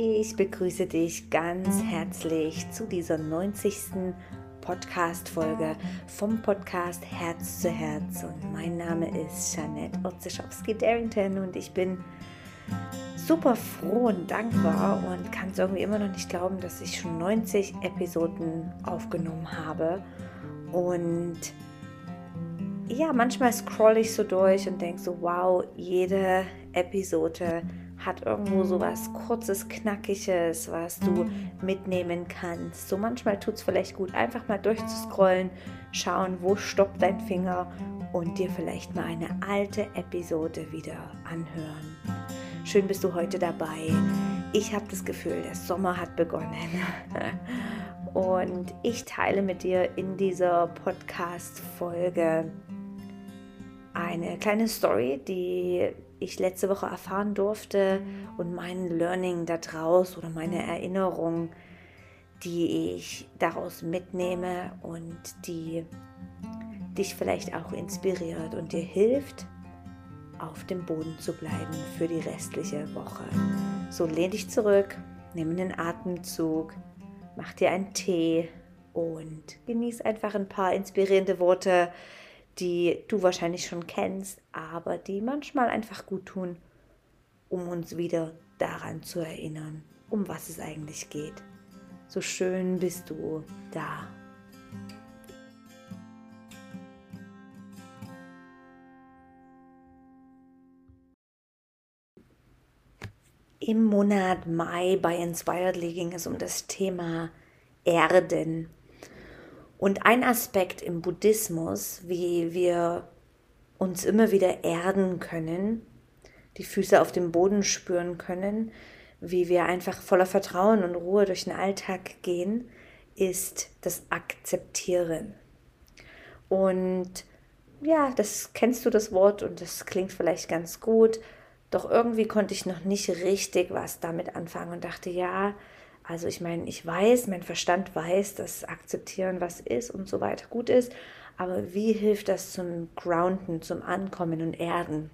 Ich begrüße dich ganz herzlich zu dieser 90. Podcast-Folge vom Podcast Herz zu Herz. Und mein Name ist Janette Otzeschowski-Darrington und ich bin super froh und dankbar und kann es irgendwie immer noch nicht glauben, dass ich schon 90 Episoden aufgenommen habe. Und ja, manchmal scroll ich so durch und denke so, wow, jede Episode hat irgendwo so was kurzes, knackiges, was du mitnehmen kannst. So manchmal tut es vielleicht gut, einfach mal durchzuscrollen, schauen, wo stoppt dein Finger und dir vielleicht mal eine alte Episode wieder anhören. Schön bist du heute dabei. Ich habe das Gefühl, der Sommer hat begonnen. Und ich teile mit dir in dieser Podcast-Folge eine kleine Story, die ich letzte Woche erfahren durfte und mein Learning daraus oder meine Erinnerung, die ich daraus mitnehme und die dich vielleicht auch inspiriert und dir hilft, auf dem Boden zu bleiben für die restliche Woche. So lehn dich zurück, nimm einen Atemzug, mach dir einen Tee und genieß einfach ein paar inspirierende Worte die du wahrscheinlich schon kennst, aber die manchmal einfach gut tun, um uns wieder daran zu erinnern, um was es eigentlich geht. So schön bist du da. Im Monat Mai bei Inspiredly ging es um das Thema Erden und ein Aspekt im Buddhismus, wie wir uns immer wieder erden können, die Füße auf dem Boden spüren können, wie wir einfach voller Vertrauen und Ruhe durch den Alltag gehen, ist das Akzeptieren. Und ja, das kennst du das Wort und das klingt vielleicht ganz gut, doch irgendwie konnte ich noch nicht richtig was damit anfangen und dachte, ja, also ich meine, ich weiß, mein Verstand weiß, dass Akzeptieren, was ist und so weiter gut ist, aber wie hilft das zum Grounden, zum Ankommen und Erden?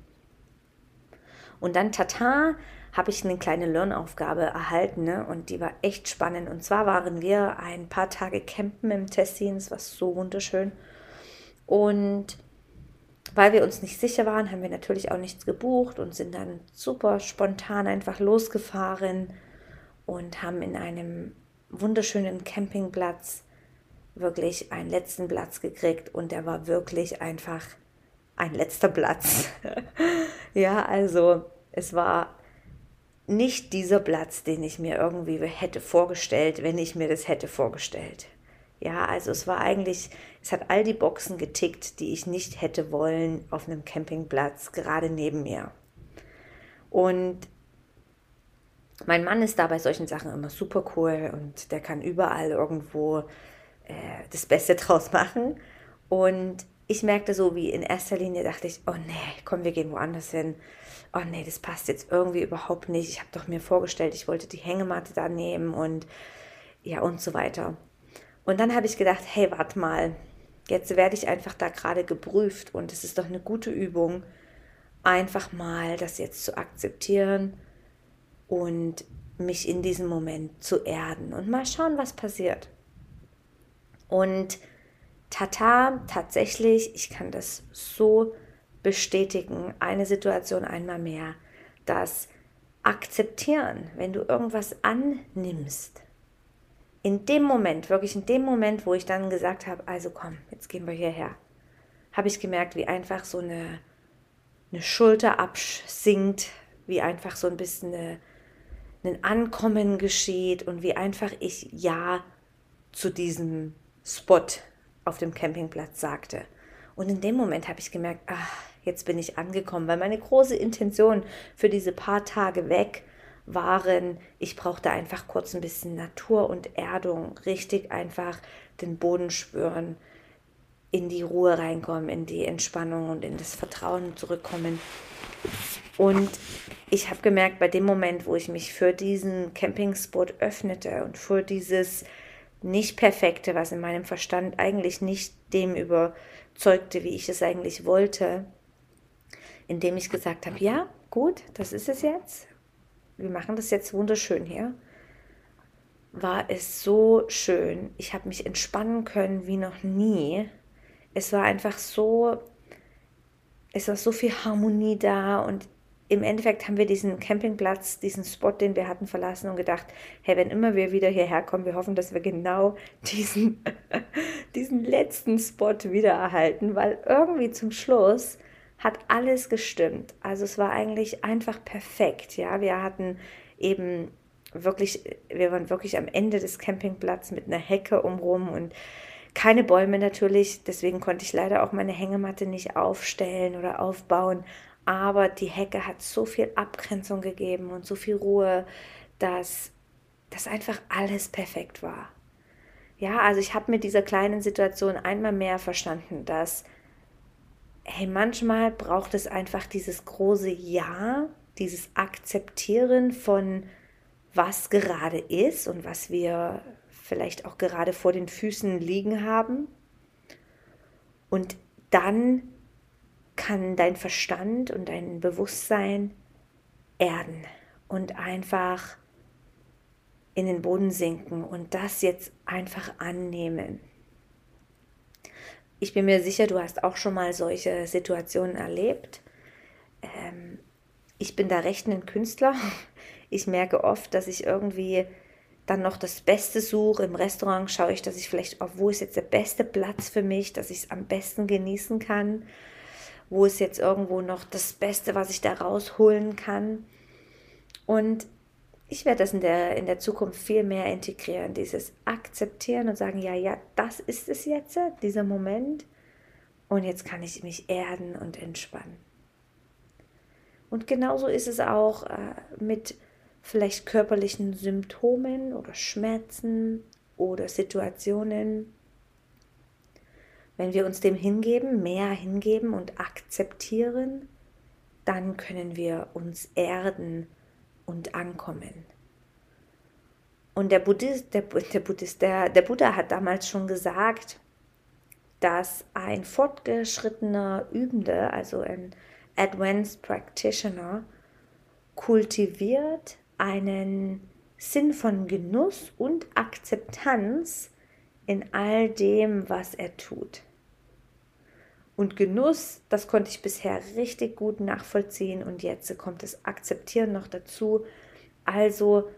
Und dann tata, habe ich eine kleine Lernaufgabe erhalten ne? und die war echt spannend. Und zwar waren wir ein paar Tage campen im Tessin, es war so wunderschön. Und weil wir uns nicht sicher waren, haben wir natürlich auch nichts gebucht und sind dann super spontan einfach losgefahren und haben in einem wunderschönen Campingplatz wirklich einen letzten Platz gekriegt und der war wirklich einfach ein letzter Platz. ja, also es war nicht dieser Platz, den ich mir irgendwie hätte vorgestellt, wenn ich mir das hätte vorgestellt. Ja, also es war eigentlich, es hat all die Boxen getickt, die ich nicht hätte wollen auf einem Campingplatz, gerade neben mir. Und mein Mann ist da bei solchen Sachen immer super cool und der kann überall irgendwo äh, das Beste draus machen. Und ich merkte so, wie in erster Linie dachte ich, oh nee, komm, wir gehen woanders hin. Oh nee, das passt jetzt irgendwie überhaupt nicht. Ich habe doch mir vorgestellt, ich wollte die Hängematte da nehmen und ja und so weiter. Und dann habe ich gedacht, hey, warte mal, jetzt werde ich einfach da gerade geprüft und es ist doch eine gute Übung, einfach mal das jetzt zu akzeptieren und mich in diesem Moment zu erden und mal schauen, was passiert. Und tata, tatsächlich, ich kann das so bestätigen, eine Situation einmal mehr, dass akzeptieren, wenn du irgendwas annimmst, in dem Moment, wirklich in dem Moment, wo ich dann gesagt habe, also komm, jetzt gehen wir hierher, habe ich gemerkt, wie einfach so eine, eine Schulter absinkt, wie einfach so ein bisschen eine ein Ankommen geschieht und wie einfach ich Ja zu diesem Spot auf dem Campingplatz sagte. Und in dem Moment habe ich gemerkt, ach, jetzt bin ich angekommen, weil meine große Intention für diese paar Tage weg waren, ich brauchte einfach kurz ein bisschen Natur und Erdung, richtig einfach den Boden spüren, in die Ruhe reinkommen, in die Entspannung und in das Vertrauen zurückkommen. Und ich habe gemerkt, bei dem Moment, wo ich mich für diesen Campingspot öffnete und für dieses nicht perfekte, was in meinem Verstand eigentlich nicht dem überzeugte, wie ich es eigentlich wollte, indem ich gesagt habe, ja, gut, das ist es jetzt. wir machen das jetzt wunderschön hier, war es so schön. Ich habe mich entspannen können wie noch nie. Es war einfach so, es war so viel Harmonie da und im Endeffekt haben wir diesen Campingplatz, diesen Spot, den wir hatten, verlassen und gedacht, hey, wenn immer wir wieder hierher kommen, wir hoffen, dass wir genau diesen, diesen letzten Spot wieder erhalten, weil irgendwie zum Schluss hat alles gestimmt. Also es war eigentlich einfach perfekt, ja. Wir hatten eben wirklich, wir waren wirklich am Ende des Campingplatzes mit einer Hecke umrum und keine Bäume natürlich, deswegen konnte ich leider auch meine Hängematte nicht aufstellen oder aufbauen aber die Hecke hat so viel Abgrenzung gegeben und so viel Ruhe, dass das einfach alles perfekt war. Ja, also ich habe mit dieser kleinen Situation einmal mehr verstanden, dass, hey, manchmal braucht es einfach dieses große Ja, dieses Akzeptieren von, was gerade ist und was wir vielleicht auch gerade vor den Füßen liegen haben. Und dann kann dein Verstand und dein Bewusstsein erden und einfach in den Boden sinken und das jetzt einfach annehmen. Ich bin mir sicher, du hast auch schon mal solche Situationen erlebt. Ähm, ich bin da recht ein Künstler. Ich merke oft, dass ich irgendwie dann noch das Beste suche. Im Restaurant schaue ich, dass ich vielleicht, wo ist jetzt der beste Platz für mich, dass ich es am besten genießen kann wo ist jetzt irgendwo noch das Beste, was ich da rausholen kann. Und ich werde das in der, in der Zukunft viel mehr integrieren, dieses Akzeptieren und sagen, ja, ja, das ist es jetzt, dieser Moment. Und jetzt kann ich mich erden und entspannen. Und genauso ist es auch äh, mit vielleicht körperlichen Symptomen oder Schmerzen oder Situationen, wenn wir uns dem hingeben, mehr hingeben und akzeptieren, dann können wir uns erden und ankommen. Und der Buddhist, der, der, Buddhist, der, der Buddha hat damals schon gesagt, dass ein fortgeschrittener Übender, also ein Advanced Practitioner, kultiviert einen Sinn von Genuss und Akzeptanz in all dem, was er tut. Und Genuss, das konnte ich bisher richtig gut nachvollziehen und jetzt kommt das Akzeptieren noch dazu. Also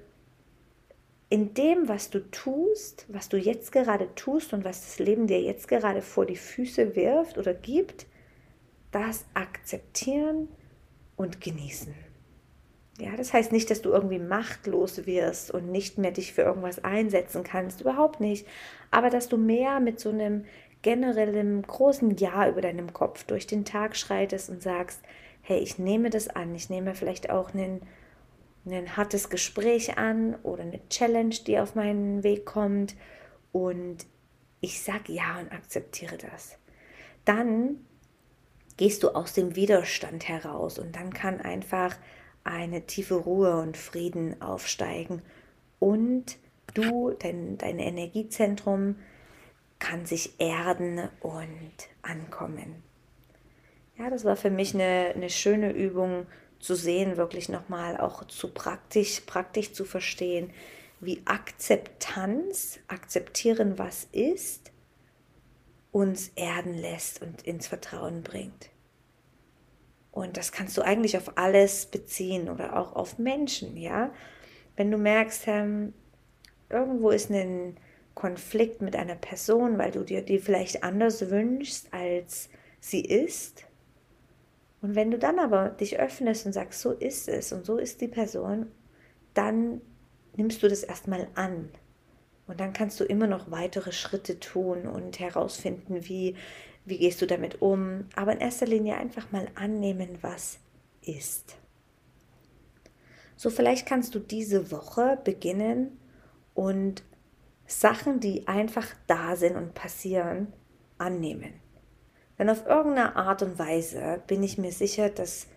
in dem, was du tust, was du jetzt gerade tust und was das Leben dir jetzt gerade vor die Füße wirft oder gibt, das akzeptieren und genießen. Ja, das heißt nicht, dass du irgendwie machtlos wirst und nicht mehr dich für irgendwas einsetzen kannst, überhaupt nicht. Aber dass du mehr mit so einem generellen großen Ja über deinem Kopf durch den Tag schreitest und sagst, hey, ich nehme das an, ich nehme vielleicht auch einen, ein hartes Gespräch an oder eine Challenge, die auf meinen Weg kommt und ich sage ja und akzeptiere das. Dann gehst du aus dem Widerstand heraus und dann kann einfach eine tiefe Ruhe und Frieden aufsteigen und du, dein, dein Energiezentrum kann sich erden und ankommen. Ja, das war für mich eine, eine schöne Übung zu sehen, wirklich nochmal auch zu praktisch, praktisch zu verstehen, wie Akzeptanz, akzeptieren, was ist, uns erden lässt und ins Vertrauen bringt. Und das kannst du eigentlich auf alles beziehen oder auch auf Menschen, ja. Wenn du merkst, ähm, irgendwo ist ein Konflikt mit einer Person, weil du dir die vielleicht anders wünschst, als sie ist. Und wenn du dann aber dich öffnest und sagst, so ist es und so ist die Person, dann nimmst du das erstmal an. Und dann kannst du immer noch weitere Schritte tun und herausfinden, wie wie gehst du damit um? Aber in erster Linie einfach mal annehmen, was ist. So, vielleicht kannst du diese Woche beginnen und Sachen, die einfach da sind und passieren, annehmen. Denn auf irgendeine Art und Weise bin ich mir sicher, dass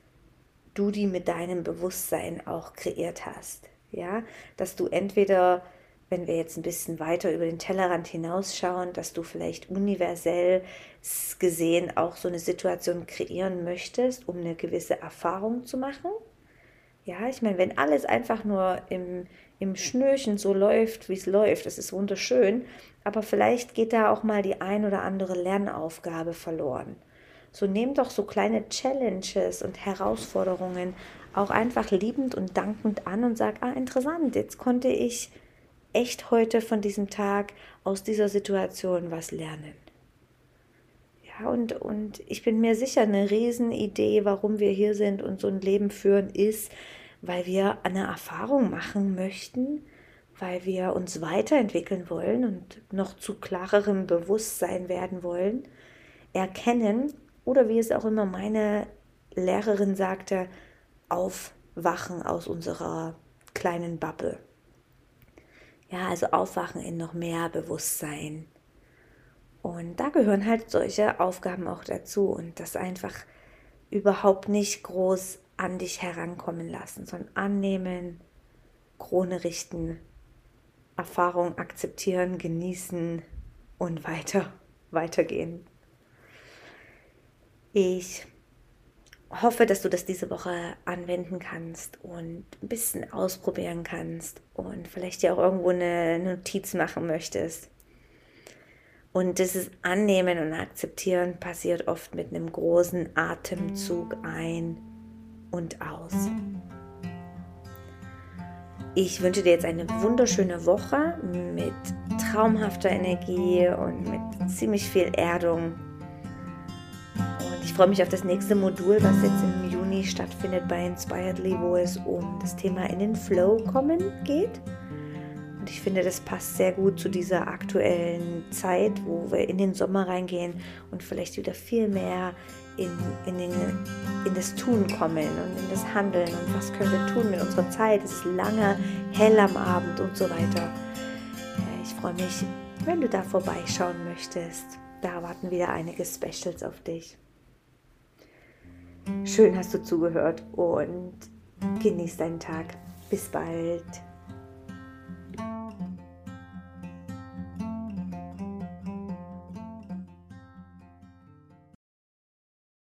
du die mit deinem Bewusstsein auch kreiert hast. Ja, dass du entweder wenn wir jetzt ein bisschen weiter über den Tellerrand hinausschauen, dass du vielleicht universell gesehen auch so eine Situation kreieren möchtest, um eine gewisse Erfahrung zu machen. Ja, ich meine, wenn alles einfach nur im, im Schnürchen so läuft, wie es läuft, das ist wunderschön, aber vielleicht geht da auch mal die ein oder andere Lernaufgabe verloren. So nehmt doch so kleine Challenges und Herausforderungen auch einfach liebend und dankend an und sagt, ah, interessant, jetzt konnte ich echt heute von diesem Tag aus dieser Situation was lernen. Ja, und, und ich bin mir sicher, eine Riesenidee, warum wir hier sind und so ein Leben führen, ist, weil wir eine Erfahrung machen möchten, weil wir uns weiterentwickeln wollen und noch zu klarerem Bewusstsein werden wollen, erkennen oder wie es auch immer meine Lehrerin sagte, aufwachen aus unserer kleinen Bubble. Ja, also aufwachen in noch mehr Bewusstsein. Und da gehören halt solche Aufgaben auch dazu und das einfach überhaupt nicht groß an dich herankommen lassen, sondern annehmen, Krone richten, Erfahrung akzeptieren, genießen und weiter, weitergehen. Ich hoffe, dass du das diese Woche anwenden kannst und ein bisschen ausprobieren kannst und vielleicht dir auch irgendwo eine Notiz machen möchtest. Und dieses Annehmen und Akzeptieren passiert oft mit einem großen Atemzug ein und aus. Ich wünsche dir jetzt eine wunderschöne Woche mit traumhafter Energie und mit ziemlich viel Erdung. Freue mich auf das nächste Modul, was jetzt im Juni stattfindet bei Inspiredly, wo es um das Thema in den Flow kommen geht. Und ich finde, das passt sehr gut zu dieser aktuellen Zeit, wo wir in den Sommer reingehen und vielleicht wieder viel mehr in, in, den, in das Tun kommen und in das Handeln und was können wir tun mit unserer Zeit. Es ist lange, hell am Abend und so weiter. Ich freue mich, wenn du da vorbeischauen möchtest. Da warten wieder einige Specials auf dich. Schön hast du zugehört und genieß deinen Tag. Bis bald.